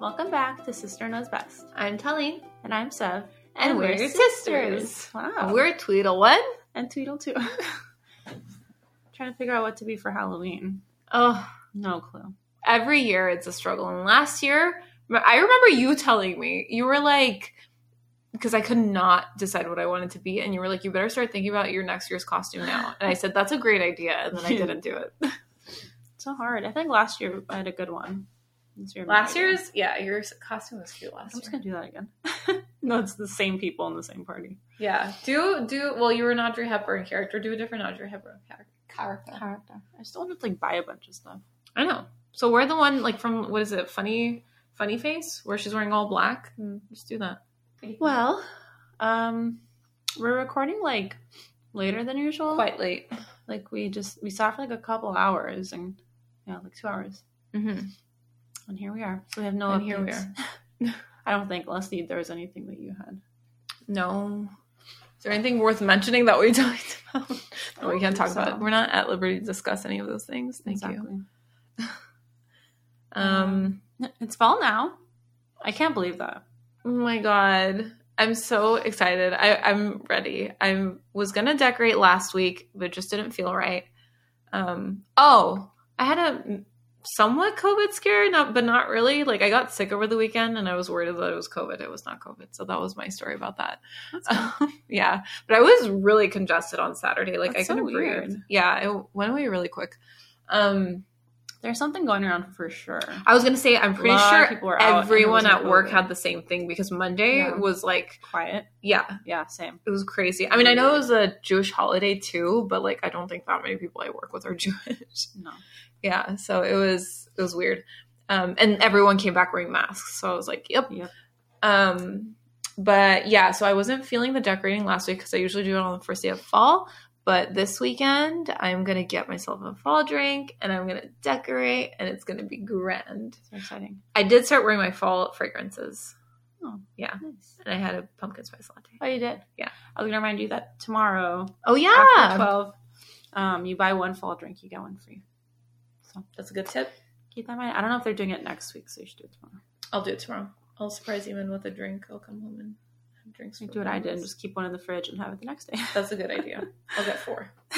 Welcome back to Sister Knows Best. I'm Telly, And I'm Sev. and, we're, your sisters. Wow. We're Tweedle one. and Tweedle too. Trying to figure out what to be for Halloween. Oh, No clue. every year it's a struggle. And last year, I remember you telling me you were like, because I could not decide what I wanted to be, and you were like, you better start thinking about your next year's costume now. And I said that's a great idea, and then I didn't do it. So hard. I think last year I had a good one. This year, last maybe. year's, yeah, your costume was cute last year. I'm just year. gonna do that again. no, it's the same people in the same party. Yeah, do do. Well, you were an Audrey Hepburn character. Do a different Audrey Hepburn char- character. Character. I still want to like buy a bunch of stuff. I know. So we're the one like from what is it? Funny, funny face, where she's wearing all black. And just do that. Well, um, we're recording like later than usual. quite late. Like we just we saw for like a couple hours and yeah, like two hours. Mm-hmm. And here we are. So we have no And here we updates. I don't think Leslie there was anything that you had. No. Is there anything worth mentioning that we talked about? I we can't talk about so. it. We're not at liberty to discuss any of those things. Thank you. you. Um. It's fall now. I can't believe that. Oh my god. I'm so excited. I, I'm ready. I was gonna decorate last week, but it just didn't feel right. Um. Oh, I had a somewhat COVID scare, not but not really. Like I got sick over the weekend, and I was worried that it was COVID. It was not COVID, so that was my story about that. Good. yeah, but I was really congested on Saturday. Like That's I so couldn't weird. breathe. Yeah, it went away really quick. Um, There's something going around for sure. I was gonna say I'm pretty sure people were out and it everyone at work had the same thing because Monday Yeah. was like, Quiet. yeah, Yeah, same. it was crazy. I mean, I know it was a Jewish holiday too, but like I don't think that many people I work with are Jewish. No. Yeah, so it was it was weird. Um, and everyone came back wearing masks, so I was like, yep. Yep. Um, but yeah, so I wasn't feeling the decorating last week because I usually do it on the first day of fall. But this weekend, I'm gonna get myself a fall drink and I'm gonna decorate, and it's gonna be grand. So exciting. I did start wearing my fall fragrances, Oh, Yeah. Nice. and I had a pumpkin spice latte. Oh, you did? Yeah. I was gonna remind you that tomorrow Oh yeah, twelve, um, you buy one fall drink, you get one free. So that's a good tip. keep that in mind. I don't know if they're doing it next week, so you should do it tomorrow. I'll do it tomorrow. I'll surprise Eamon with a drink. I'll come home and have drinks. Do what I did and just keep one in the fridge and have it the next day. That's a good idea. I'll get four.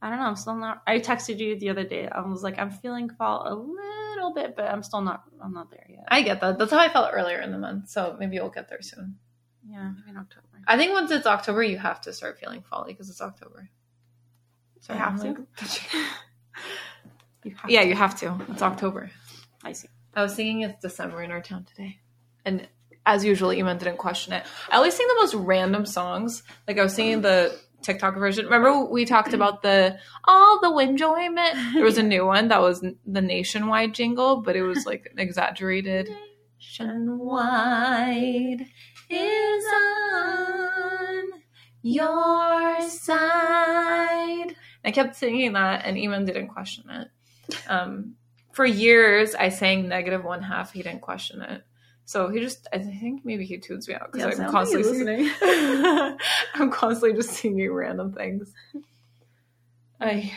I don't know. I'm still not. I texted you the other day. I was like, I'm feeling fall a little bit, but I'm still not. I'm not there yet. I get that. That's how I felt earlier in the month. So maybe we'll get there soon. yeah, maybe in October. I think once it's October, you have to start feeling folly because it's October. I have I'm to. You have yeah, to. you have to. It's October. I see. I was thinking it's December in our town today. And as usual, Eamon didn't question it. I always sing the most random songs. Like I was singing the TikTok version. Remember we talked about the all the enjoyment? There was a new one that was the nationwide jingle, but it was like an exaggerated nationwide is on your side. I kept singing that, and Eamon didn't question it. Um, for years, I sang negative one half. He didn't question it. So he just, I think maybe he tunes me out because I'm constantly singing. I'm constantly just singing random things. I,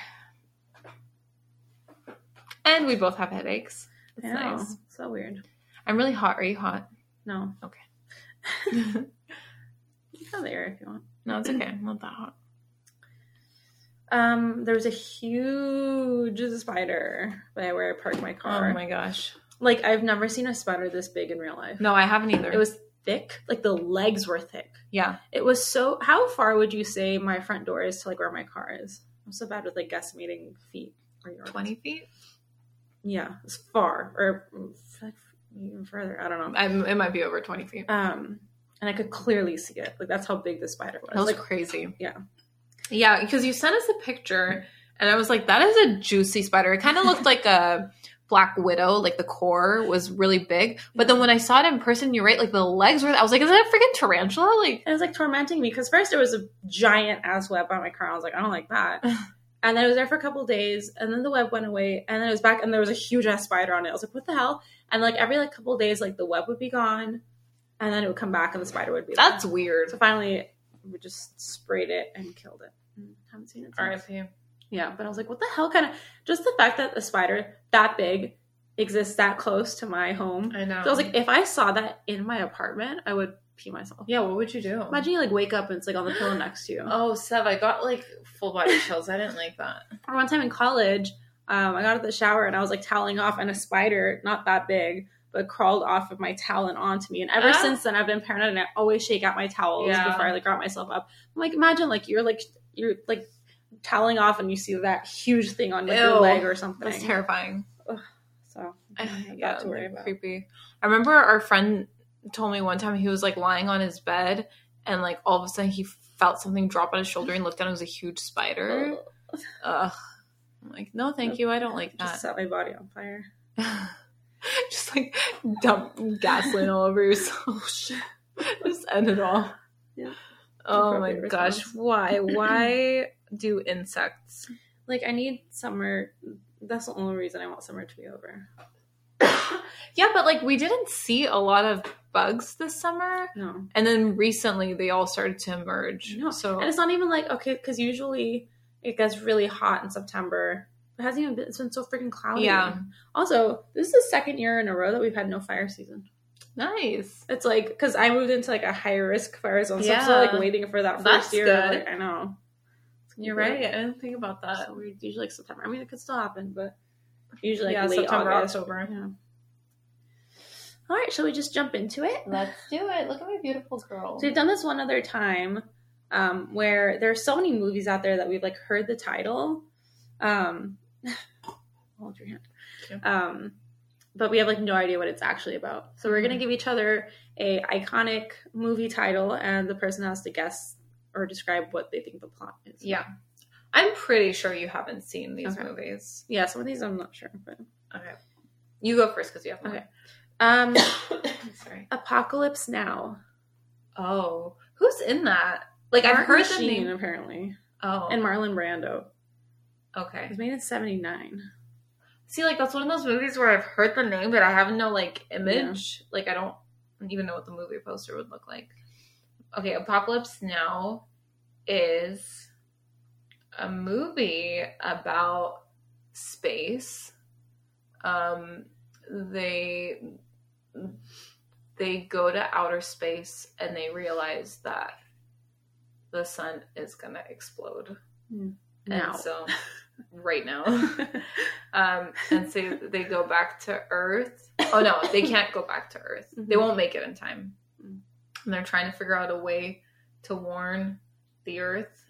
and we both have headaches. It's know. nice. So weird. I'm really hot. Are you hot? No. Okay. You can go there if you want. no, it's okay. I'm not that hot. Um, there was a huge spider by where I parked my car. Oh my gosh. Like I've never seen a spider this big in real life. No, I haven't either. It was thick. Like the legs were thick. yeah. It was so. How far would you say my front door is to like where my car is? I'm so bad with like guesstimating feet or yards. 20 feet? Yeah, it's far or even further. I don't know. I'm, it might be over 20 feet. Um, and I could clearly see it. Like that's how big the spider was. That was like crazy. yeah. Yeah, because you sent us a picture and I was like, that is a juicy spider. It kind of looked like a black widow, like the core was really big. But then when I saw it in person, you're right, like the legs were, I was like, is that a freaking tarantula? Like, And it was like tormenting me because first there was a giant ass web on my car. I was like, I don't like that. and then it was there for a couple days, and then the web went away, and then it was back, and there was a huge ass spider on it. I was like, what the hell? And like every like couple days, like the web would be gone, and then it would come back, and the spider would be there. that's weird. so finally we just sprayed it and killed it. And haven't seen it since. RIP. Yeah, but I was like, what the hell kind of just the fact that a spider that big exists that close to my home. I know. So I was like, if I saw that in my apartment, I would pee myself. yeah, what would you do? Imagine you like wake up and it's like on the pillow next to you. Oh, Sev, I got like full body chills. I didn't like that. Or one time in college, um, I got out of the shower and I was like toweling off, and a spider, not that big, but crawled off of my towel and onto me. And ever Ah. since then, I've been paranoid, and I always shake out my towels Yeah. before I like wrap myself up. I'm like, imagine like you're like you're like toweling off, and you see that huge thing on like, your leg or something. That's terrifying. So I I have yeah, that to worry about. creepy. I remember our friend told me one time he was like lying on his bed and like all of a sudden he felt something drop on his shoulder and looked down. It was a huge spider. Ugh. I'm like, no, thank you. I don't like Just that. set my body on fire. Just like dump gasoline all over yourself. Oh shit. Just end it all. Yeah. Oh my gosh. response. Why? Why do insects? Like I need summer. That's the only reason I want summer to be over. Yeah, but like we didn't see a lot of bugs this summer. No, And then recently they all started to emerge. No. So and it's not even like okay, because usually it gets really hot in September. It hasn't even been. It's been so freaking cloudy. Yeah. Also, this is the second year in a row that we've had no fire season. Nice. It's like because I moved into like a high risk fire zone, so I'm still like waiting for that first That's year. good. Like, I know. You're be right. I didn't think about that. So we're usually like September. I mean, it could still happen, but usually like yeah, late September, August. October. Yeah. All right, shall we just jump into it? Let's do it. Look at my beautiful girl. So we've done this one other time, um, where there are so many movies out there that we've like heard the title. Um, hold your hand. Thank Um, but we have like no idea what it's actually about. So we're gonna Mhm. give each other a iconic movie title, and the person has to guess or describe what they think the plot is. Yeah. I'm pretty sure you haven't seen these Okay. movies. yeah. Some of these I'm not sure, but Okay. You go first because you have more. Okay. um, Sorry. Apocalypse Now. Oh, who's in that? Like I've Martin heard the name. apparently, Oh, and Marlon Brando. It okay. was made in '79. See, like that's one of those movies where I've heard the name, but I have no like image. Like I don't even know what the movie poster would look like. Okay, Apocalypse Now is a movie about space. Um, they they go to outer space and they realize that the sun is gonna explode. Now. And so right now. um, and so they go back to Earth. Oh no, they can't go back to Earth. They Mhm. won't make it in time. Mm. And they're trying to figure out a way to warn the Earth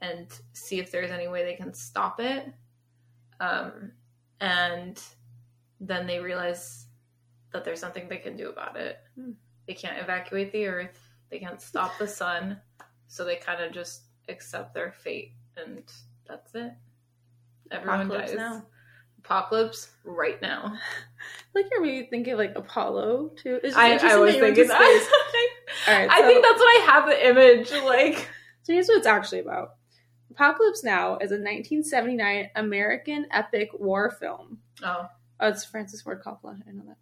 and see if there's any way they can stop it. Um, and then they realize that there's nothing they can do about it. Hmm. They can't evacuate the Earth. They can't stop the sun. So they kind of just accept their fate, and that's it. Everyone Apocalypse dies. Now. Apocalypse right now. Like you're maybe thinking like Apollo too. It's I, I interesting was that you went thinking that. space. All right, I so- think that's what I have the image like. So here's what it's actually about. Apocalypse Now is a 1979 American epic war film. Oh, Oh, it's Francis Ford Coppola. I know that.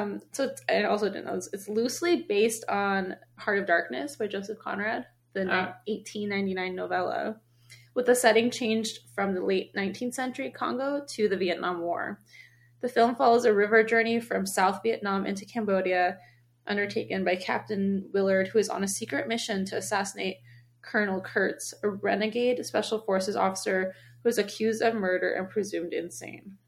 Um, so it's, I also didn't know this. It's loosely based on Heart of Darkness by Joseph Conrad, the Oh. 1899 novella, with the setting changed from the late 19th century Congo to the Vietnam War. The film follows a river journey from South Vietnam into Cambodia, undertaken by Captain Willard, who is on a secret mission to assassinate Colonel Kurtz, a renegade special forces officer who is accused of murder and presumed insane.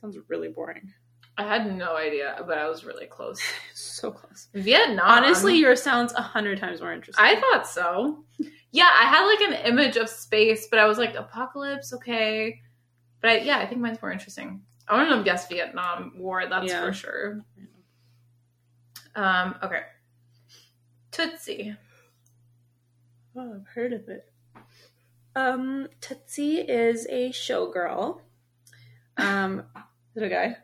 Sounds really boring. I had no idea, but I was really close. So close. Vietnam. Honestly, yours sounds a hundred times more interesting. I thought so. Yeah, I had like an image of space, but I was like, apocalypse, okay. But I, yeah, I think mine's more interesting. I want to guess Vietnam War, that's Yeah. for sure. Um, okay. Tootsie. Oh, I've heard of it. Um, Tootsie is a showgirl. Um, is it a guy?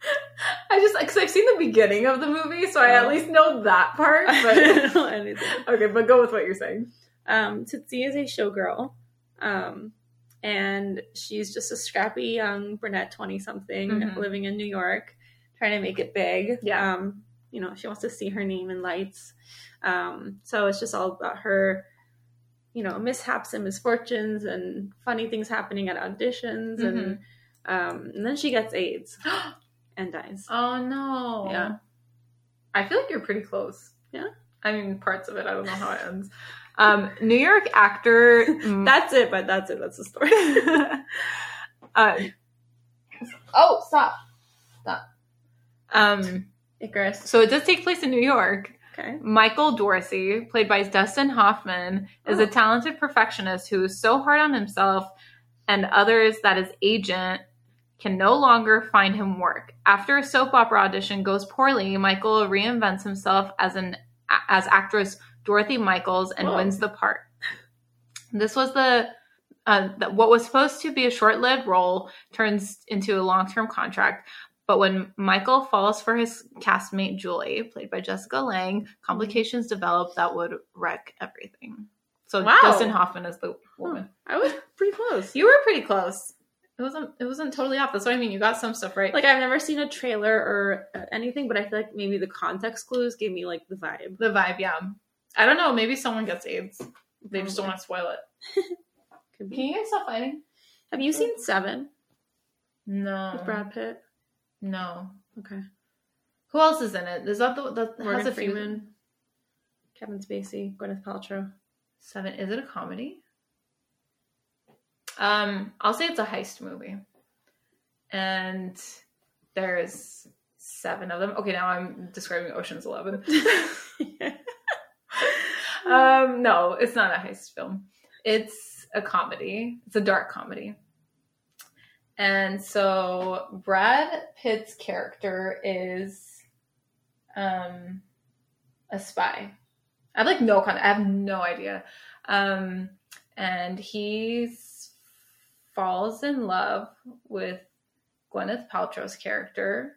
I just, because I've seen the beginning of the movie, so I at Oh. least know that part. I But don't know anything. okay, but go with what you're saying. Um, Tootsie is a showgirl. Um, and she's just a scrappy young brunette 20 something Mhm. living in New York, trying to make it big. Yeah. Um, you know, she wants to see her name in lights. Um, so it's just all about her, you know, mishaps and misfortunes and funny things happening at auditions and Um, and then she gets AIDS and dies. oh no. Yeah. I feel like you're pretty close. Yeah? I mean, parts of it. I don't know how it ends. Um, New York actor. That's it, but that's it. That's the story. uh, oh, stop. Stop. Um, Icarus. so it does take place in New York. Okay. Michael Dorsey, played by Dustin Hoffman, is a Oh. talented perfectionist who is so hard on himself and others that his agent can no longer find him work. After a soap opera audition goes poorly, Michael reinvents himself as an as actress Dorothy Michaels and Whoa. wins the part. This was the uh, that what was supposed to be a short-lived role turns into a long-term contract. But when Michael falls for his castmate Julie, played by Jessica Lange, complications develop that would wreck everything. So Wow. Dustin Hoffman is the woman. I was pretty close. You were pretty close. It wasn't. It wasn't totally off. That's what I mean. You got some stuff right. Like I've never seen a trailer or uh, anything, but I feel like maybe the context clues gave me like the vibe. the vibe. Yeah. I don't know. Maybe someone gets AIDS. They just don't want to spoil it. Could be. Can you guys stop fighting? Have you seen Seven No. with Brad Pitt? No. Okay. Who else is in it? Is that the that has Morgan a few- Freeman, Kevin Spacey, Gwyneth Paltrow. Seven. Is it a comedy? Um, I'll say it's a heist movie, and there's seven of them. Okay, now I'm describing Ocean's Eleven. um, no, it's not a heist film. It's a comedy. It's a dark comedy. And so Brad Pitt's character is um a spy. I have like no con I have no idea. Um and he falls in love with Gwyneth Paltrow's character.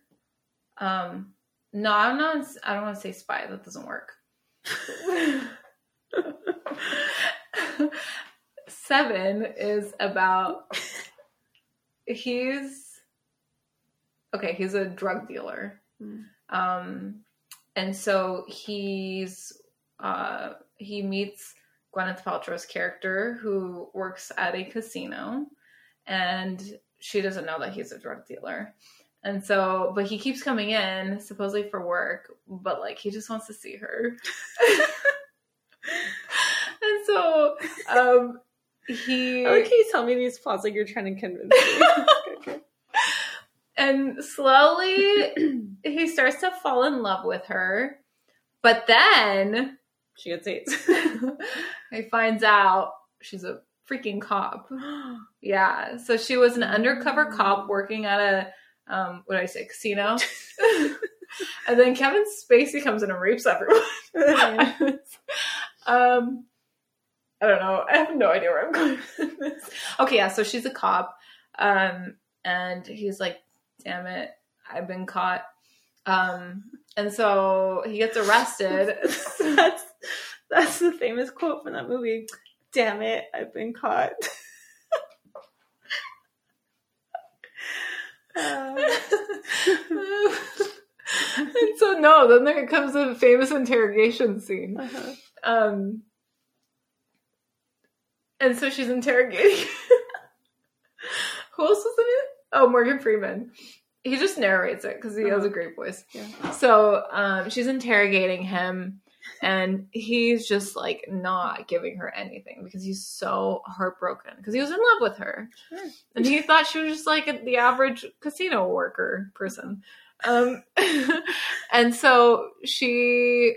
Um no, I'm not I don't want to say spy, that doesn't work. Seven is about he's okay, he's a drug dealer. Hmm. Um and so he's uh he meets Gwyneth Paltrow's character who works at a casino and she doesn't know that he's a drug dealer. And so but he keeps coming in supposedly for work, but like he just wants to see her. so um he like you tell me these plots like you're trying to convince me. okay. and slowly he starts to fall in love with her. But then She gets AIDS. he finds out she's a freaking cop. Yeah. So she was an undercover cop working at a um what did I say, casino. and then Kevin Spacey comes in and rapes everyone. um I don't know. I have no idea where I'm going with this. Okay, yeah, so she's a cop. Um and he's like, damn it, I've been caught. Um and so he gets arrested. that's that's the famous quote from that movie. Damn it, I've been caught. Uh, and so no, then there comes a famous interrogation scene. uh-huh. Um and so she's interrogating Who else was in it? Oh, Morgan Freeman. He just narrates it because he has a Uh-huh. great voice. Yeah. So um, she's interrogating him, and he's just like not giving her anything because he's so heartbroken because he was in love with her, Sure. and he thought she was just like a, the average casino worker person. Um, and so she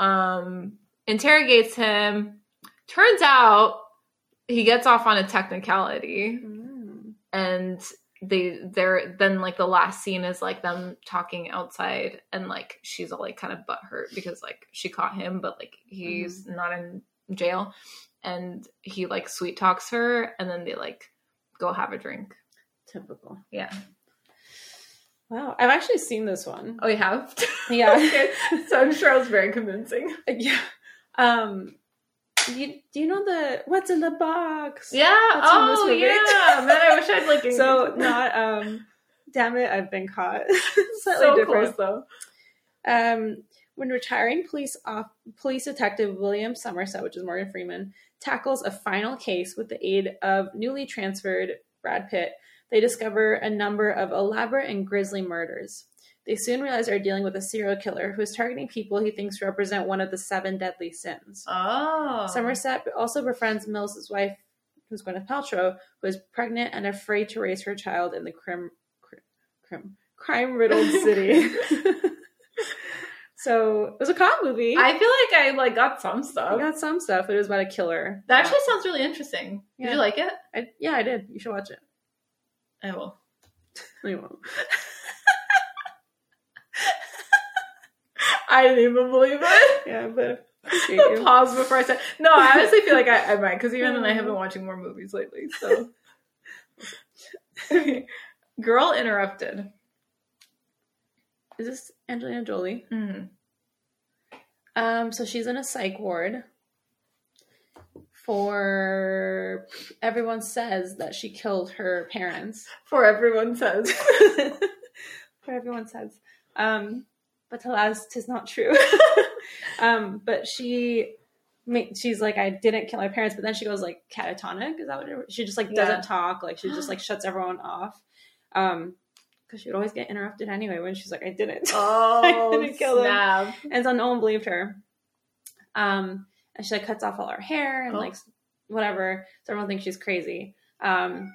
um, interrogates him. Turns out he gets off on a technicality Mm. and they they're then like the last scene is like them talking outside and like she's all like kind of butthurt because like she caught him but like he's not in jail and he like sweet talks her and then they like go have a drink Typical. yeah Wow, I've actually seen this one. oh you have Yeah. okay. so i'm sure it was very convincing Yeah. Um. You, do you know the what's in the box? yeah That's oh yeah man i wish i'd like So not um. Damn it, I've been caught. Slightly so different. close though Um, when retiring police off, police detective William Somerset, which is Morgan Freeman, tackles a final case with the aid of newly transferred Brad Pitt, they discover a number of elaborate and grisly murders. They soon realize they're dealing with a serial killer who is targeting people he thinks represent one of the seven deadly sins. Oh. Somerset also befriends Mills' wife, who's Gwyneth Paltrow, who is pregnant and afraid to raise her child in the crim, crim, crim, crime-riddled city. so it was a cop movie. I feel like I like got some stuff. I got some stuff, but it was about a killer. That actually sounds really interesting. Yeah. Did you like it? I, yeah, I did. You should watch it. I will. You won't. I didn't even believe it. Yeah, but appreciate The you. pause before I said no. I honestly feel like I, I might because even then I have been watching more movies lately. So, girl interrupted. Is this Angelina Jolie? Mm. Um, so she's in a psych ward. For everyone says that she killed her parents. For everyone says. For everyone says, um, but alas, tis not true. um, but she, she's like, I didn't kill my parents, but then she goes like catatonic. Is that what it? She just like doesn't talk. Like she just like shuts everyone off. Um, because she would always get interrupted anyway when she's like, I didn't. Oh, I didn't kill them. And so no one believed her. Um, and she like cuts off all her hair and Oh. like whatever. So everyone thinks she's crazy. Um,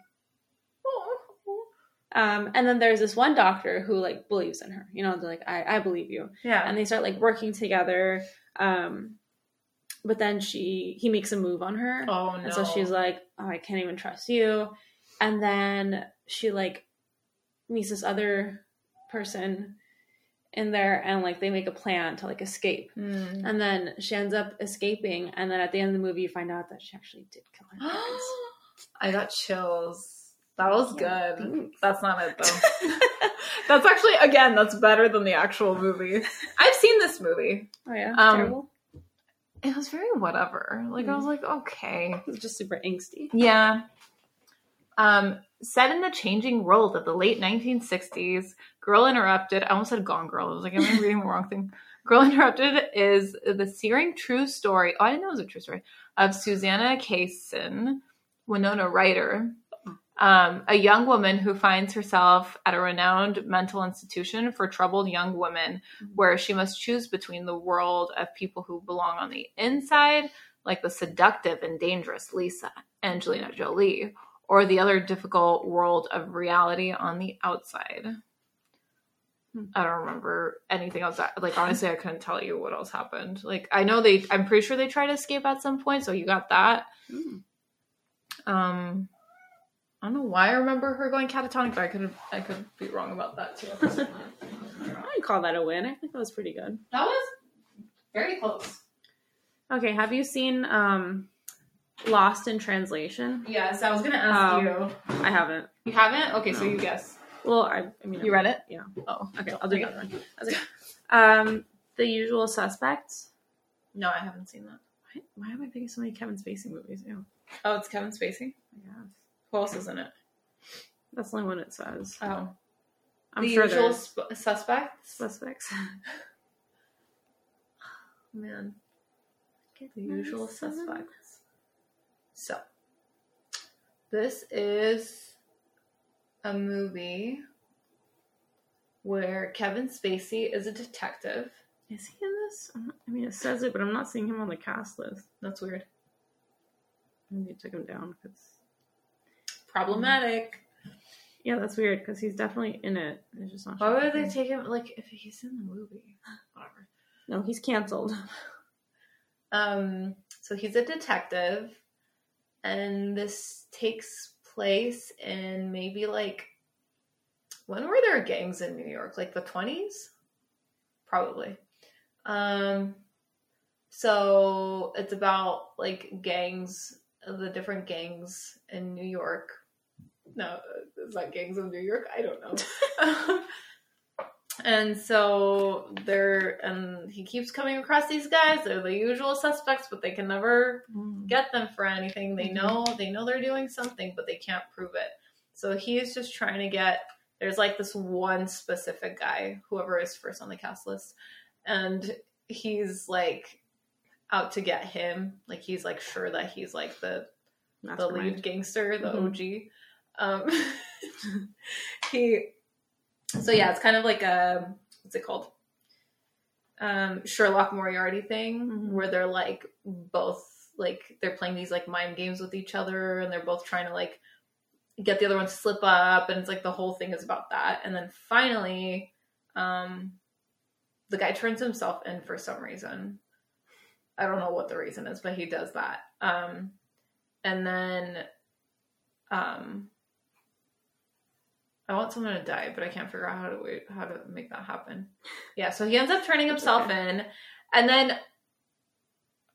um, and then there's this one doctor who like believes in her. You know, they're like, I, I believe you. Yeah. And they start like working together. Um, but then she he makes a move on her. oh no. And so she's like, "Oh, I can't even trust you." And then she like meets this other person in there, and like they make a plan to like escape. Hmm. And then she ends up escaping, and then at the end of the movie, you find out that she actually did kill her parents. I got chills. That was good. thanks. That's not it though. that's actually again, that's better than the actual movie. I've seen this movie. oh yeah, Um, terrible. It was very whatever. Like I was like, okay. It was just super angsty. Yeah. Um, set in the changing world of the late 1960s, Girl Interrupted, I almost said Gone Girl. I was like, am I reading the wrong thing? Girl Interrupted is the searing true story. Oh, I didn't know it was a true story of Susanna Kaysen, Winona Ryder, um, a young woman who finds herself at a renowned mental institution for troubled young women, where she must choose between the world of people who belong on the inside, like the seductive and dangerous Lisa, Angelina Jolie, or the other difficult world of reality on the outside. Hmm. I don't remember anything else. Like honestly, I couldn't tell you what else happened. Like I know they, I'm pretty sure they tried to escape at some point. So you got that. Mm. Um, I don't know why I remember her going catatonic, but I could I could be wrong about that too. I'd call that a win. I think that was pretty good. that was very close. Okay, have you seen um, Lost in Translation? Yes, I was gonna ask Um, you. I haven't. You haven't? Okay, so No. you guess. Well, I, I mean, You read it? Yeah. Oh, Okay, I'll do the other one. I was like, um, The Usual Suspects. No, I haven't seen that. Why, why am I thinking so many Kevin Spacey movies? Ew. Oh, it's Kevin Spacey. Yeah, Who else is in it? that's the only one it says. Oh, I'm the sure usual there's sp- suspects. suspects. Oh, man, the usual suspects. So, this is a movie where Kevin Spacey is a detective. Is he in this? I'm not- I mean, it says it, but I'm not seeing him on the cast list. That's weird. Maybe took him down because Problematic. yeah, that's weird because he's definitely in it. It's just not. Why would they take him? Like, if he's in the movie, whatever. No, he's canceled. Um, so he's a detective, and this takes place in maybe like when were there gangs in New York? Like the twenties, probably. Um, so it's about like gangs, the different gangs in New York. No, is that gangs of New York? I don't know. and so they're and he keeps coming across these guys. They're the usual suspects, but they can never get them for anything. They Mhm. know they know they're doing something, but they can't prove it. So he's just trying to get. There's like this one specific guy, whoever is first on the cast list, and he's like out to get him. Like he's like sure that he's like the the lead gangster, the Mhm. OG. Um, he so yeah, it's kind of like a what's it called? Um Sherlock Moriarty thing Mhm. where they're like both like they're playing these like mind games with each other and they're both trying to like get the other one to slip up and it's like the whole thing is about that. And then finally um the guy turns himself in for some reason. I don't know what the reason is, but he does that. Um and then um I want someone to die, but I can't figure out how to wait, how to make that happen. Yeah, so he ends up turning himself in, and then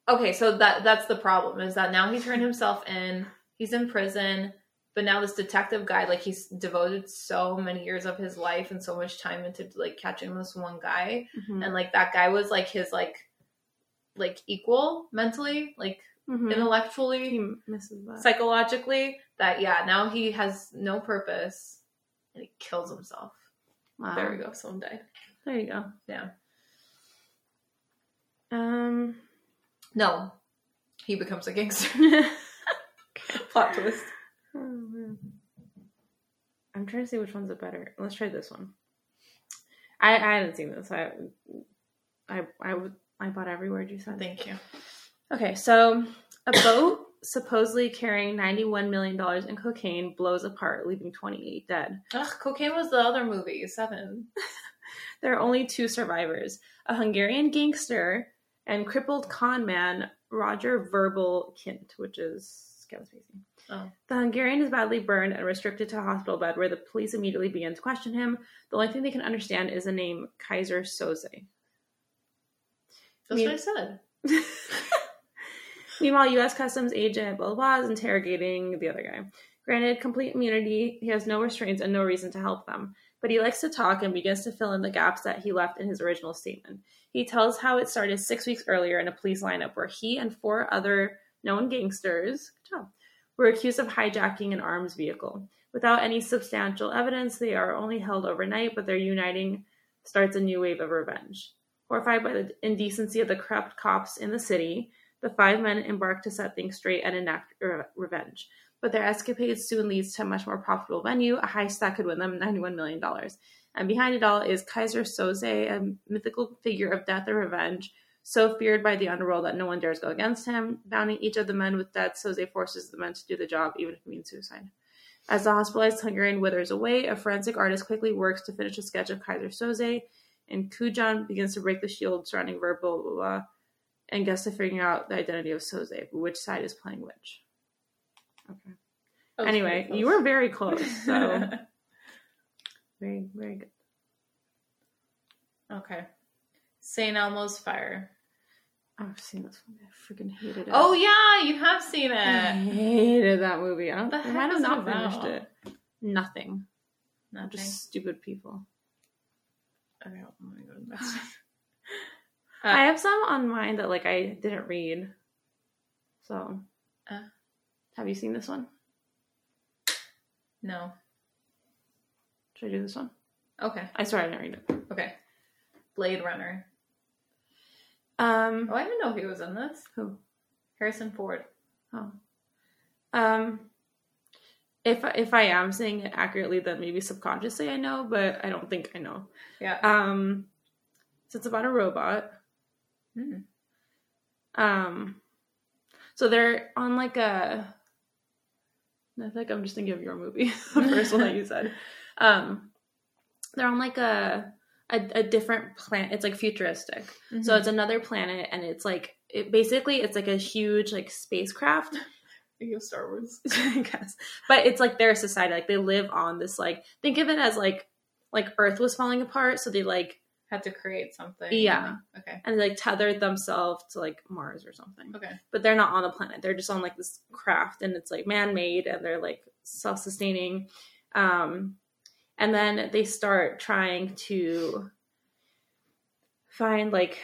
okay, so that that's the problem is that now he turned himself in. He's in prison, but now this detective guy, like he's devoted so many years of his life and so much time into like catching this one guy, Mhm. and like that guy was like his like like equal mentally, like Mhm. intellectually he misses that. psychologically that yeah now he has no purpose and he kills himself wow. there we go someone died There you go. yeah Um. no he becomes a gangster plot twist Oh. I'm trying to see which one's a better. Let's try this one. I I hadn't seen this. I I I would I bought every word you said. thank you Okay, so a boat supposedly carrying 91 million dollars in cocaine blows apart, leaving 28 dead. Ugh, cocaine was the other movie seven There are only two survivors: a Hungarian gangster and crippled con man Roger Verbal Kint, which is Kevin Spacey. oh The Hungarian is badly burned and restricted to a hospital bed where the police immediately begin to question him. The only thing they can understand is the name Keyser Soze. that's Me- what i said Meanwhile, U.S. Customs agent blah, blah blah is interrogating the other guy. Granted complete immunity, he has no restraints and no reason to help them. But he likes to talk and begins to fill in the gaps that he left in his original statement. He tells how it started six weeks earlier in a police lineup where he and four other known gangsters job, were accused of hijacking an arms vehicle. Without any substantial evidence, they are only held overnight, but their uniting starts a new wave of revenge. Horrified by the indecency of the corrupt cops in the city, the five men embark to set things straight and enact re- revenge. But their escapades soon leads to a much more profitable venue, a heist that could win them $91 million. And behind it all is Keyser Soze, a mythical figure of death and revenge, so feared by the underworld that no one dares go against him. Bounding each of the men with death, Soze forces the men to do the job, even if it means suicide. As the hospitalized Hungarian withers away, a forensic artist quickly works to finish a sketch of Keyser Soze, and Kujan begins to break the shield surrounding verbal and guess to figuring out the identity of Soze, which side is playing which. Okay. Anyway, you were very close. So very, very good. okay st elmo's fire oh, I've seen this one. I freaking hated it. oh yeah you have seen I it hated that movie. I don't. The I heck might have is it not about? finished it. Nothing. Nothing. Just stupid people. okay, I'm gonna go to the next one. I have some on mine that like I didn't read. So, Uh. have you seen this one? no Should I do this one? okay I swear I didn't read it. okay blade runner Um, oh i didn't know he was in this who? harrison ford Oh. Um, if if I am saying it accurately, then maybe subconsciously I know, but I don't think I know. yeah Um, so it's about a robot. Hmm. Um, so they're on like a. I think I'm just thinking of your movie, the first one that you said. Um, they're on like a a, a different planet. It's like futuristic. So Mhm. it's another planet, and it's like it basically it's like a huge like spacecraft. Think of Star Wars. I guess, but it's like their society. Like they live on this like think of it as like like Earth was falling apart, so they like Had to create something. Yeah. Okay. and they like tethered themselves to like Mars or something. Okay. But they're not on the planet. They're just on like this craft, and it's like man made, and they're like self sustaining. Um, and then they start trying to find like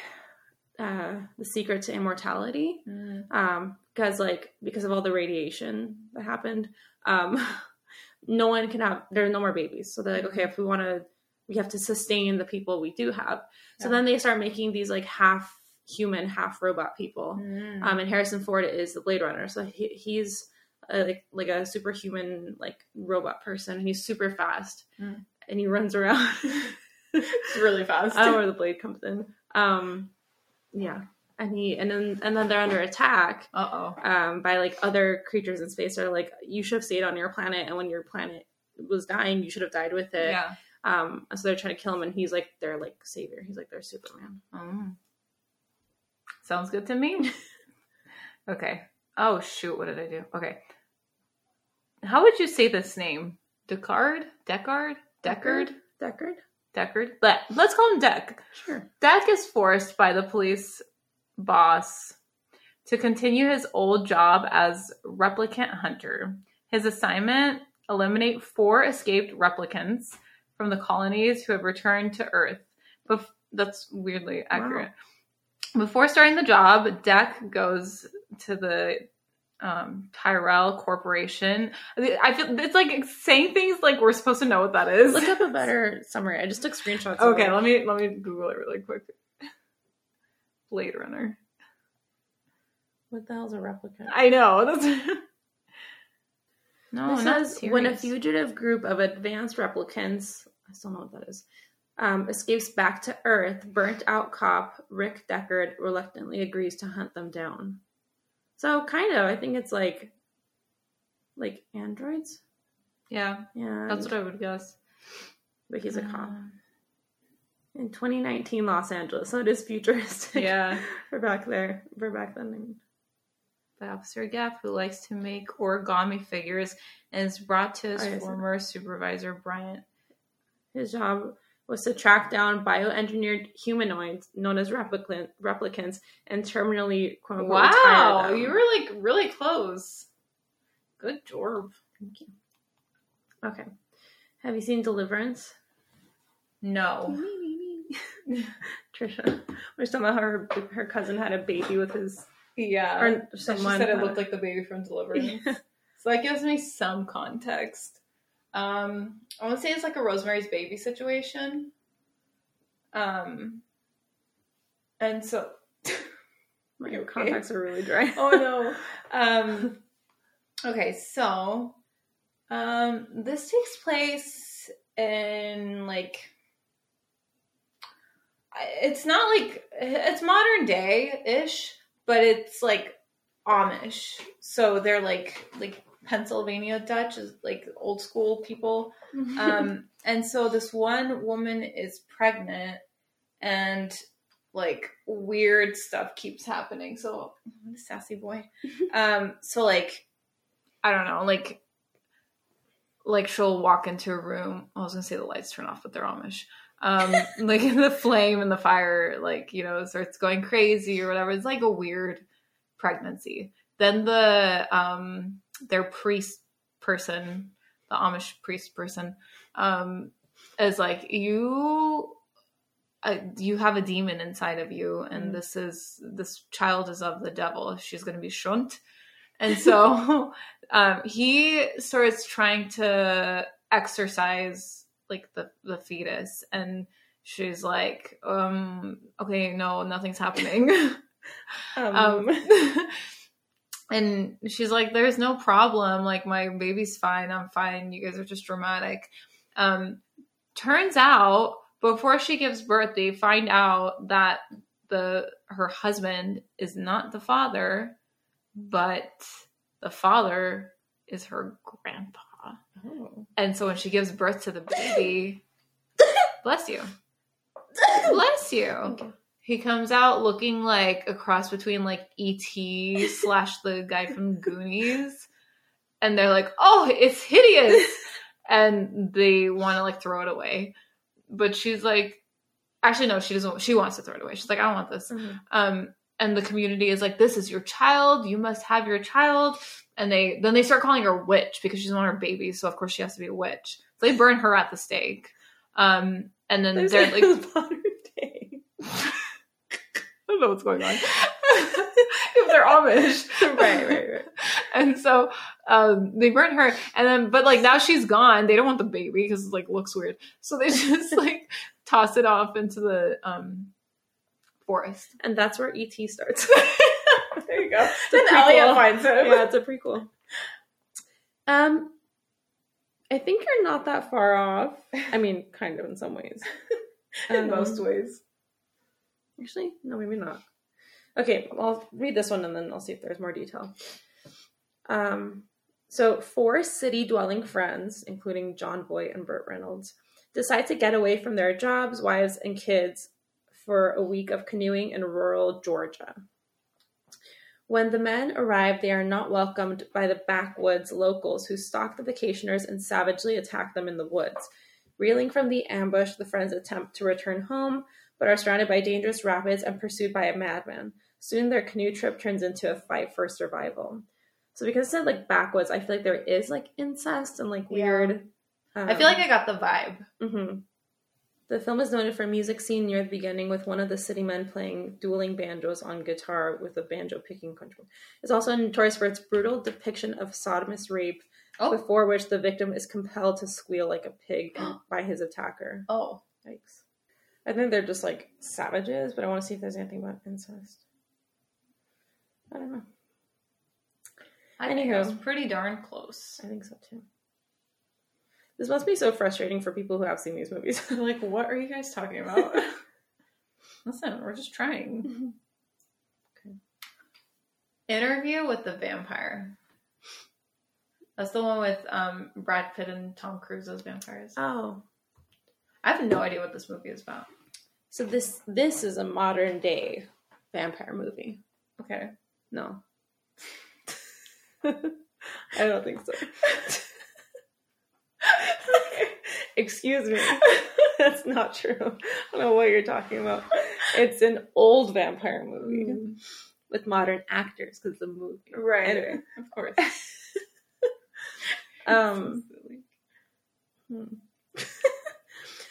uh, the secret to immortality Mm. um because like because of all the radiation that happened um no one can have there are no more babies so they're like okay if we want to we have to sustain the people we do have so then they start making these like half human half robot people Mm. um and harrison ford is the blade runner so he, he's uh, like like a superhuman like robot person, and he's super fast, Mm. and he runs around. It's really fast. I don't know where the blade comes in. Um, yeah, and he and then and then they're under attack Uh oh. um, by like other creatures in space. That are like, you should have stayed on your planet, and when your planet was dying, you should have died with it. Yeah. Um, so they're trying to kill him, and he's like their like savior. He's like their Superman. Mm. Sounds good to me. okay. Oh shoot, what did I do? Okay. How would you say this name? Deckard? Deckard? Deckard? Deckard. Deckard? Let, let's call him Deck. Sure. Deck is forced by the police boss to continue his old job as replicant hunter. His assignment eliminate four escaped replicants from the colonies who have returned to Earth. Bef- that's weirdly accurate. Before starting the job, Deck goes to the um, Tyrell Corporation. I feel it's like saying things like we're supposed to know what that is. Look up a better summary. I just took screenshots. Okay, it. let me let me Google it really quick. Blade Runner. What the hell's a replicant? I know. That's no, This says when a fugitive group of advanced replicants, I still know what that is, um, escapes back to Earth, burnt out cop Rick Deckard reluctantly agrees to hunt them down. So kind of, I think it's like, like androids. Yeah, Yeah, that's what I would guess. but he's a cop Um, in 2019 Los Angeles, so it is futuristic. Yeah. we're back there. We're back then. I mean. By Officer Gaff, who likes to make origami figures, and is brought to his Oh, former supervisor Bryant. His job was to track down bioengineered humanoids known as replicant, replicants and terminally quote unquote Wow, them. you were like really close. Good job. Thank you. Okay. Have you seen Deliverance? No. Trisha. We're talking about how her, her cousin had a baby with his. Yeah. Or And she someone said it looked like the baby from Deliverance. So that gives me some context. Um, I want to say it's like a Rosemary's Baby situation. Um, and so, My okay? contacts are really dry. oh no. Um, okay, so um, this takes place in like it's not like it's modern day ish, but it's like Amish. So they're like like Pennsylvania Dutch is like old school people. Um, and so this one woman is pregnant and like weird stuff keeps happening. So sassy boy. Um, so like I don't know, like like she'll walk into a room. I was gonna say the lights turn off, but they're Amish. Um, like the flame and the fire, like you know, starts going crazy or whatever. It's like a weird pregnancy. Then the um their priest person, the Amish priest person, um, is like you uh, you have a demon inside of you and Mm. this is this child is of the devil. She's going to be shunt. And so um, he starts trying to exercise like the the fetus and she's like um okay no nothing's happening. Um, um, and she's like, "There's no problem. Like my baby's fine. I'm fine. You guys are just dramatic." Um, turns out, before she gives birth, they find out that the her husband is not the father, but the father is her grandpa. oh. And so when she gives birth to the baby, bless you, bless you. Okay. He comes out looking like a cross between like E.T. slash the guy from Goonies. And they're like, oh, it's hideous. and they want to like throw it away. But she's like, actually, no, she doesn't. She wants to throw it away. She's like, I don't want this. Mhm. Um, and the community is like, this is your child. You must have your child. And they then they start calling her witch because she's one of her babies. So of course she has to be a witch. So they burn her at the stake. Um, and then There's they're like, like modern day. I don't know what's going on. if they're Amish. right, right, right. And so um, they burn her, and then but like now she's gone. They don't want the baby because it like looks weird, so they just like toss it off into the um, forest. And that's where ET starts. there you go. Then Elliot Elliot finds him. yeah, it's a prequel. Um, I think you're not that far off. I mean, kind of in some ways. In Um, most ways. Actually, no, maybe not. Okay, I'll read this one and then I'll see if there's more detail. Um, so, four city dwelling friends, including John Boy and Burt Reynolds, decide to get away from their jobs, wives, and kids for a week of canoeing in rural Georgia. When the men arrive, they are not welcomed by the backwoods locals who stalk the vacationers and savagely attack them in the woods. Reeling from the ambush, the friends attempt to return home, but are surrounded by dangerous rapids and pursued by a madman. Soon their canoe trip turns into a fight for survival. So because it said like backwoods, I feel like there is like incest and like weird. Yeah. weird. I feel like I got the vibe. hmm The film is noted for a music scene near the beginning with one of the city men playing dueling banjos on guitar with a banjo picking control. It's also notorious for its brutal depiction of sodomist rape, Oh. before which the victim is compelled to squeal like a pig by his attacker. Oh. Yikes. I think they're just like savages, but I want to see if there's anything about incest. I don't know. I think it Anywho. was pretty darn close. I think so too. This must be so frustrating for people who have seen these movies. like, what are you guys talking about? Listen, we're just trying. Okay. Interview with the Vampire. That's the one with um, Brad Pitt and Tom Cruise as vampires. oh, I have no idea what this movie is about. So this this is a modern day vampire movie. Okay. No, I don't think so. Excuse me, that's not true. I don't know what you're talking about. It's an old vampire movie with modern actors because it's a movie. Right. Anyway, Of course. um, hmm.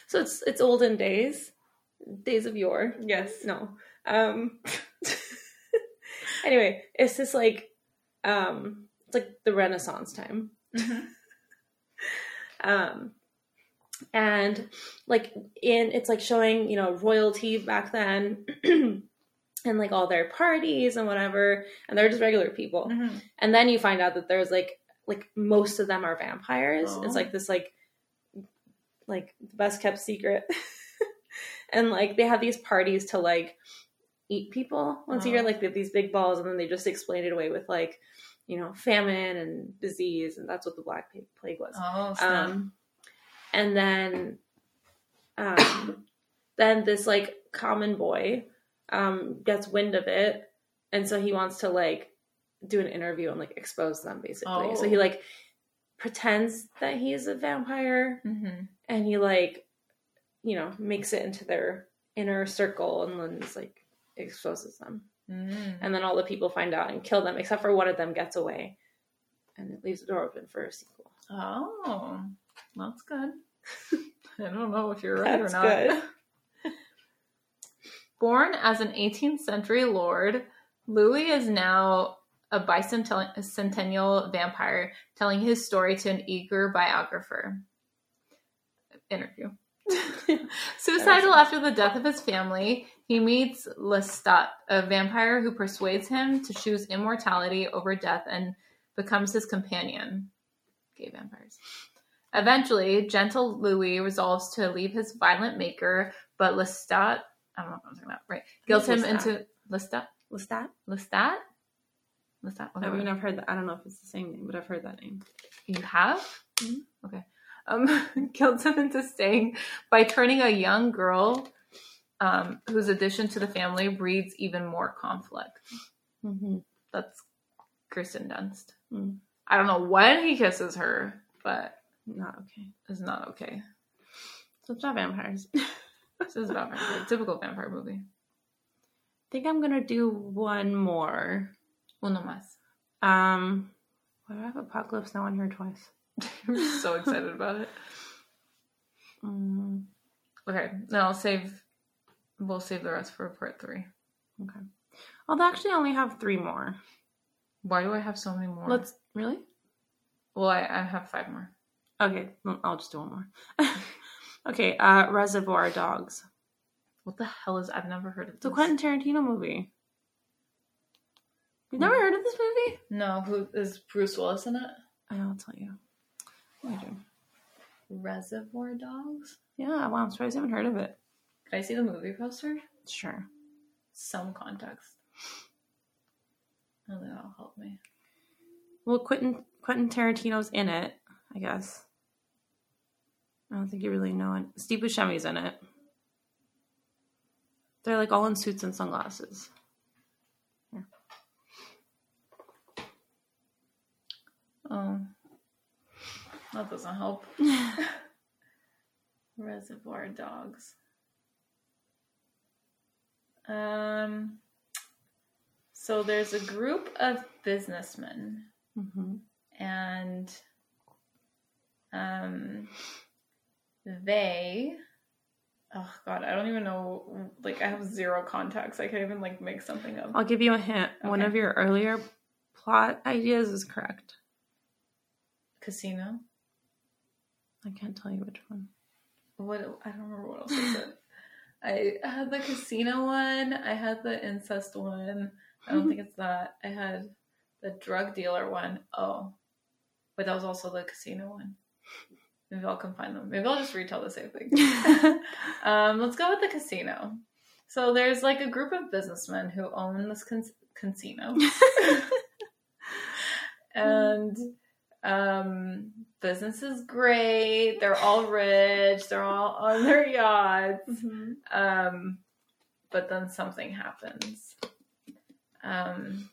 so it's it's olden days, days of yore. yes. No. Um anyway, it's just like um it's like the Renaissance time. Mhm. Um and like in it's like showing, you know, royalty back then and like all their parties and whatever, and they're just regular people. Mhm. And then you find out that there's like like most of them are vampires. Oh. It's like this like like the best kept secret. and like they have these parties to like eat people once a year. Oh. Like they have these big balls and then they just explain it away with like, you know, famine and disease and that's what the Black Plague- was. Oh. Um, and then, um, then this like common boy um, gets wind of it, and so he wants to like do an interview and like expose them basically. So he Oh. like pretends that he is a vampire, Mhm. and he like you know makes it into their inner circle, and then just like exposes them, Mhm. and then all the people find out and kill them, except for one of them gets away, and it leaves the door open for a sequel. Oh, that's good. I don't know if you're right or not. good. Born as an 18th century lord, Louis is now a bicentennial vampire telling his story to an eager biographer. Interview. Suicidal after the death of his family, he meets Lestat, a vampire who persuades him to choose immortality over death and becomes his companion. Gay vampires. Eventually, gentle Louis resolves to leave his violent maker, but Lestat, I don't know if I'm saying that right, guilts him Lestat? into Lestat? That? Lestat? Lestat? I mean, I've heard that. I don't know if it's the same name, but I've heard that name. You have? Mhm. Okay. Um, guilts him into staying by turning a young girl um, whose addition to the family breeds even more conflict. Mm-hmm. That's Kirsten Dunst. Mm. I don't know when he kisses her, but Not okay. it's not okay. So it's not vampires. This is about vampire, typical vampire movie. I think I'm gonna do one more. Uno más. Um, why do I have Apocalypse Now on here twice? I'm so excited about it. Mm, Okay, now I'll save. We'll save the rest for part three. okay. I'll actually only have three more. Why do I have so many more? Let's really. Well, I, I have five more. Okay, I'll just do one more. okay, uh, Reservoir Dogs. What the hell is? I've never heard of It's a. Quentin Tarantino movie. You've never heard of this movie? No, who is Bruce Willis in it? I'll tell you. Reservoir Dogs. Yeah, wow, I'm surprised I haven't heard of it. Could I see the movie poster? Sure. Some context. Oh, that'll help me. Well, Quentin Quentin Tarantino's in it, I guess. I don't think you really know it. Steve Buscemi's in it. They're like all in suits and sunglasses. Oh, that doesn't help. Reservoir Dogs. Um, so there's a group of businessmen, Mm-hmm. and um, they. Oh God, I don't even know. Like, I have zero context. I can't even like make something up. I'll give you a hint. One of your earlier plot ideas is correct. Casino. I can't tell you which one. What I don't remember what else I said. I had the casino one. I had the incest one. I don't think it's that. I had the drug dealer one. Oh, but that was also the casino one. Maybe I'll combine them. Maybe I'll just retell the same thing. um, let's go with the casino. So there's like a group of businessmen who own this casino, and um, business is great. They're all rich. They're all on their yachts. Mhm. Um, but then something happens. Um,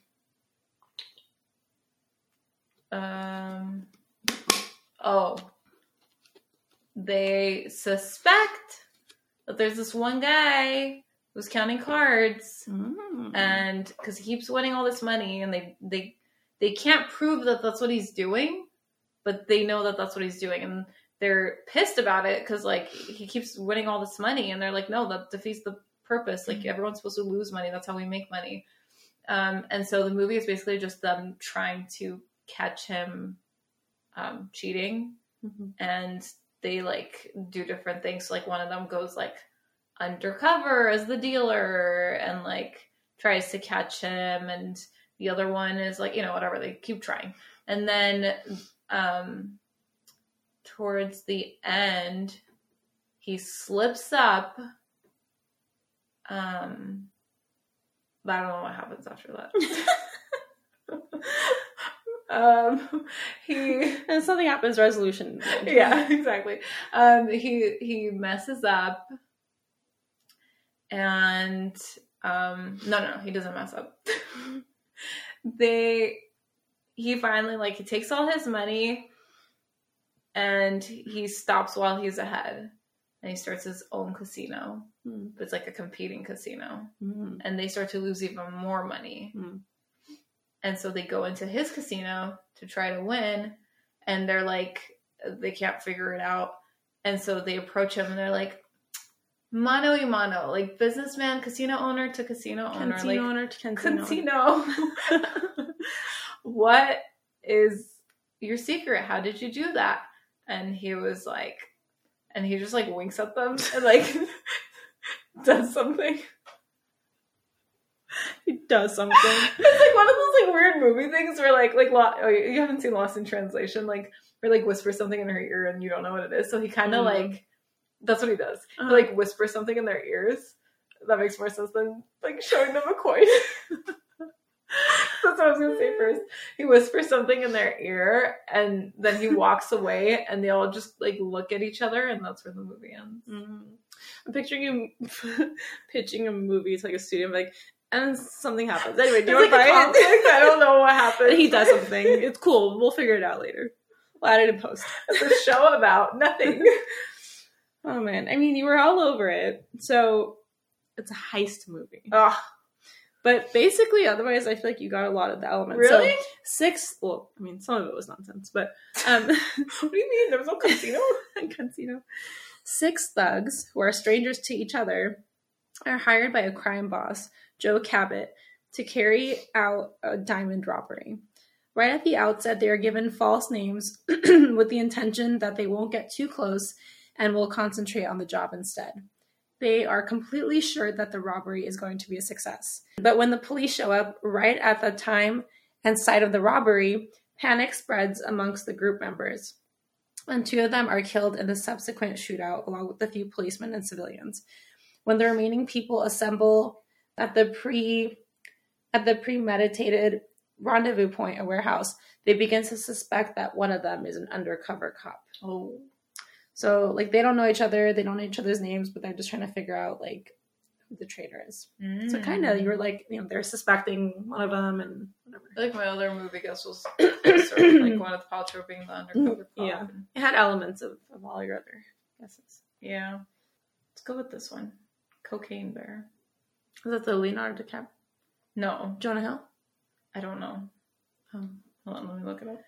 um, oh, they suspect that there's this one guy who's counting cards, Mm. and because he keeps winning all this money, and they they they can't prove that that's what he's doing, but they know that that's what he's doing, and they're pissed about it because like he keeps winning all this money, and they're like, no, that defeats the purpose. Like Mhm. everyone's supposed to lose money. That's how we make money. Um, and so the movie is basically just them trying to catch him um, cheating Mhm. and they like do different things. Like one of them goes like undercover as the dealer and like tries to catch him, and the other one is like you know whatever. They keep trying, and then um, towards the end, he slips up. Um, but I don't know what happens after that. um, he And something happens, resolution. yeah, exactly. Um, he he messes up, and um, no, no, no, he doesn't mess up. They he finally like he takes all his money, and he stops while he's ahead, and he starts his own casino. Mm. But it's like a competing casino, Mm. and they start to lose even more money. Mm. And so they go into his casino to try to win, and they're like, they can't figure it out. And so they approach him and they're like, mano y mano, like businessman, casino owner to casino owner, Casino like owner to casino. casino. what is your secret? How did you do that? And he was like, and he just like winks at them and like does something. He does something. it's like one of those like weird movie things where like like oh, you haven't seen Lost in Translation, like where like whispers something in her ear and you don't know what it is. So he kind of Mhm. like that's what he does. He Uh-huh. like whispers something in their ears. That makes more sense than like showing them a coin. that's what I was gonna say first. He whispers something in their ear and then he walks away and they all just like look at each other and that's where the movie ends. Mhm. I'm picturing you pitching a movie to like a studio, like, and something happens. Anyway, do you want to like a buy it? I don't know what happened. And he does something. It's cool. We'll figure it out later. We'll add it in post. It's a show about nothing. Oh man, I mean, you were all over it. So it's a heist movie, Ugh. but basically, otherwise, I feel like you got a lot of the elements. Really? So six. Well, I mean, some of it was nonsense, but um, What do you mean? There was no casino? casino. Six thugs who are strangers to each other are hired by a crime boss, Joe Cabot, to carry out a diamond robbery. Right at the outset, they are given false names with the intention that they won't get too close and will concentrate on the job instead. They are completely sure that the robbery is going to be a success. But when the police show up right at the time and site of the robbery, Panic spreads amongst the group members, and two of them are killed in the subsequent shootout, along with a few policemen and civilians. When the remaining people assemble at the pre at the premeditated rendezvous point, a warehouse, they begin to suspect that one of them is an undercover cop. Oh. So like they don't know each other, they don't know each other's names, but they're just trying to figure out like who the traitor is. So kind Mm. of you were like, you know, they're suspecting one of them and whatever. Like my other movie guess was sort of like Gwyneth Paltrow being the undercover cop. Yeah. It had elements of, of all your other guesses. Yeah. Let's go with this one. Cocaine Bear. Was that the Leonardo DiCaprio? No, Jonah Hill? I don't know. Um, Hold on, let me look it up.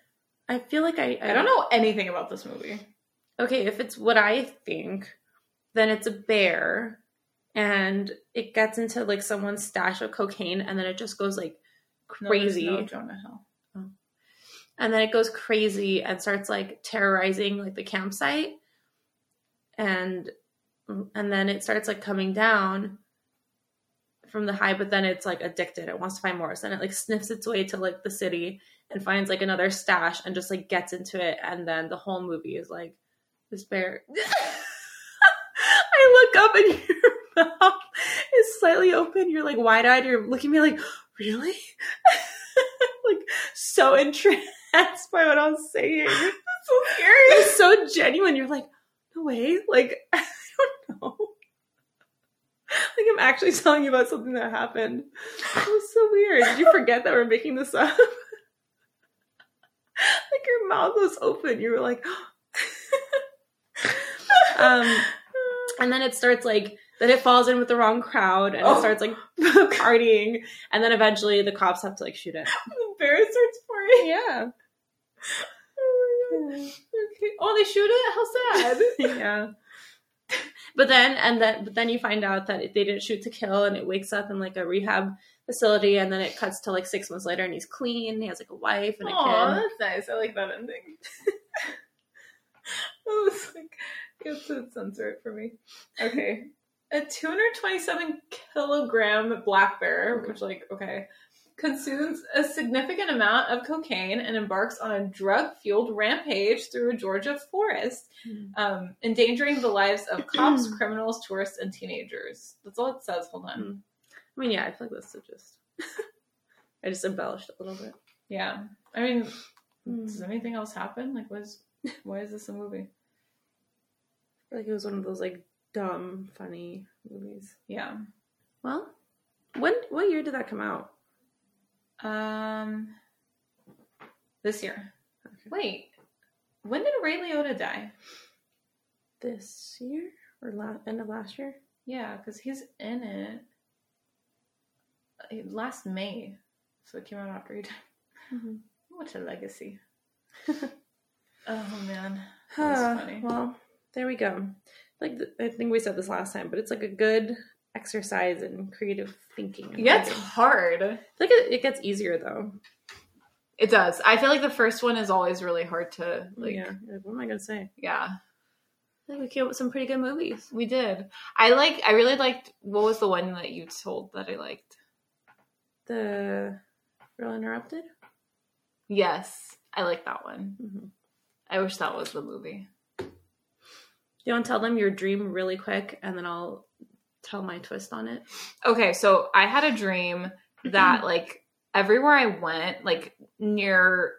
I feel like I, I don't know anything about this movie. Okay, if it's what I think, then it's a bear and it gets into like someone's stash of cocaine and then it just goes like No, crazy. no Jonah Hill. Oh. and then it goes crazy and starts like terrorizing like the campsite and and then it starts like coming down from the high but then it's like addicted it wants to find more so then it like sniffs its way to like the city and finds like another stash and just like gets into it and then the whole movie is like this bear i look up and your mouth is slightly open you're like wide-eyed you're looking at me like really like so entranced by what I was saying. That's so scary. It's so genuine. You're like, no way. Like, I don't know. Like, I'm actually telling you about something that happened. It was so weird. Did you forget that we're making this up? like, your mouth was open. You were like, um, and then it starts like, then it falls in with the wrong crowd and Oh. it starts like partying. And then eventually the cops have to like shoot it. The bear starts partying Yeah. Oh my god. Okay. Oh, they shoot it? How sad. yeah. But then, and then, but then you find out that they didn't shoot to kill, and it wakes up in like a rehab facility, and then it cuts to like six months later, and he's clean. He has like a wife and a Aw, kid. that's nice. I like that ending. I was like, you have to censor it for me. Okay. A 227 kilogram black bear, which, like, okay, consumes a significant amount of cocaine and embarks on a drug fueled rampage through a Georgia forest, um, endangering the lives of cops, criminals, tourists, and teenagers. That's all it says. Hold on. I mean, yeah, I feel like this is just. I just embellished a little bit. Yeah. I mean, Mm. does anything else happen? Like, what is, why is this a movie? Like it was one of those like dumb, funny movies. Yeah. Well, when what year did that come out? Um, this year. Okay. Wait, when did Ray Liotta die? This year or la- end of last year? Yeah, because he's in it uh, last May, so it came out after he died. Mm-hmm. What a legacy! oh man, That was funny. Well, there we go. Like I think we said this last time, but it's like a good exercise in creative thinking. yeah, it's I hard. think it, it gets easier though. It does. I feel like the first one is always really hard to like. yeah. Like, what am I gonna say? yeah. I think we came up with some pretty good movies. We did. I like. I really liked. What was the one that you told that I liked? The Real Interrupted. Yes, I like that one. Mm-hmm. I wish that was the movie. You want to tell them your dream really quick, and then I'll tell my twist on it? Okay, so I had a dream that like everywhere I went, like near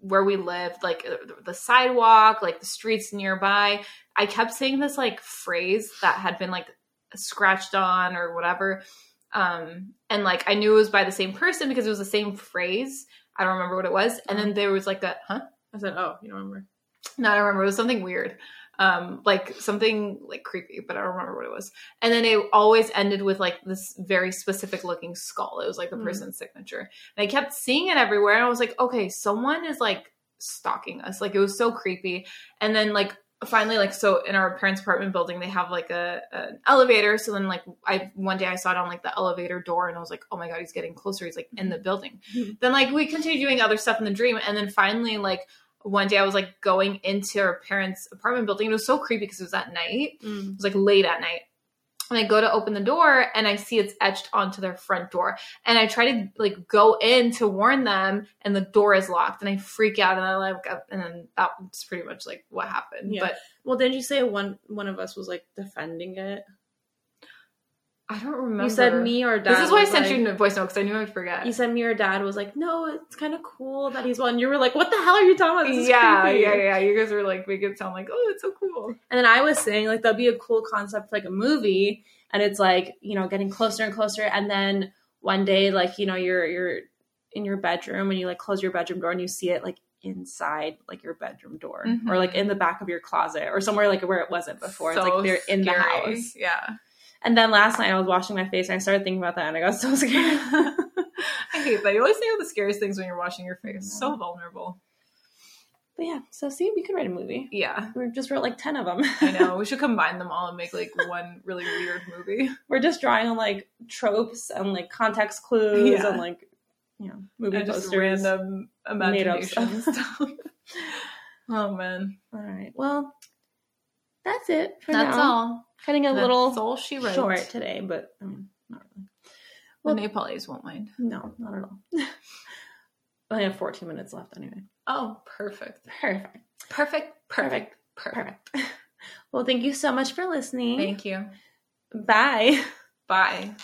where we lived, like the sidewalk, like the streets nearby, I kept saying this like phrase that had been like scratched on or whatever. Um, and like I knew it was by the same person because it was the same phrase. I don't remember what it was. And then there was like a huh? I said, "Oh, you don't remember?" No, I don't remember. It was something weird. Um, like something like creepy, but I don't remember what it was. And then it always ended with like this very specific looking skull. It was like the Mm. person's signature. And I kept seeing it everywhere. And I was like, okay, someone is like stalking us. Like it was so creepy. And then like finally, like so in our parents' apartment building, they have like a an elevator. So then like I one day I saw it on like the elevator door and I was like, oh my god, he's getting closer. He's like in the building. Mhm. Then like we continued doing other stuff in the dream. And then finally like one day I was like going into our parents' apartment building. It was so creepy because it was at night. It Mm. was like late at night. and I go to open the door and I see it's etched onto their front door. And I try to like go in to warn them and the door is locked and I freak out and I like and then that's pretty much like what happened. Yeah. But Well, didn't you say one one of us was like defending it? I don't remember. You said me or dad. This is why I sent like- you a voice note because I knew I'd forget. You said me or dad was like, no, it's kind of cool that he's one. You were like, what the hell are you talking about? This is yeah, creepy." yeah, yeah. You guys were like, make it sound like, oh, it's so cool. And then I was saying like that'd be a cool concept, like a movie, and it's like you know getting closer and closer, and then one day like you know you're you're in your bedroom and you like close your bedroom door and you see it like inside like your bedroom door Mhm. or like in the back of your closet or somewhere like where it wasn't before. it's like they're in the house. Yeah. And then last night I was washing my face and I started thinking about that and I got so scared. I hate that. You always think of the scariest things when you're washing your face. So vulnerable. but yeah, so see, we could write a movie. Yeah. We just wrote like ten of them. I know. We should combine them all and make like one really weird movie. We're just drawing on like tropes and like context clues Yeah. and like you know movie and just posters. random made up imagination stuff. stuff. oh man. All right. Well, that's it for That's now. all. Cutting a That's little all she wrote. short today, but I mean, not really. The Well- Nepalese won't mind. No, not at all. I have 14 minutes left anyway. Oh, perfect. Perfect. Perfect. Perfect. Perfect. Perfect. well, thank you so much for listening. Thank you. Bye. Bye.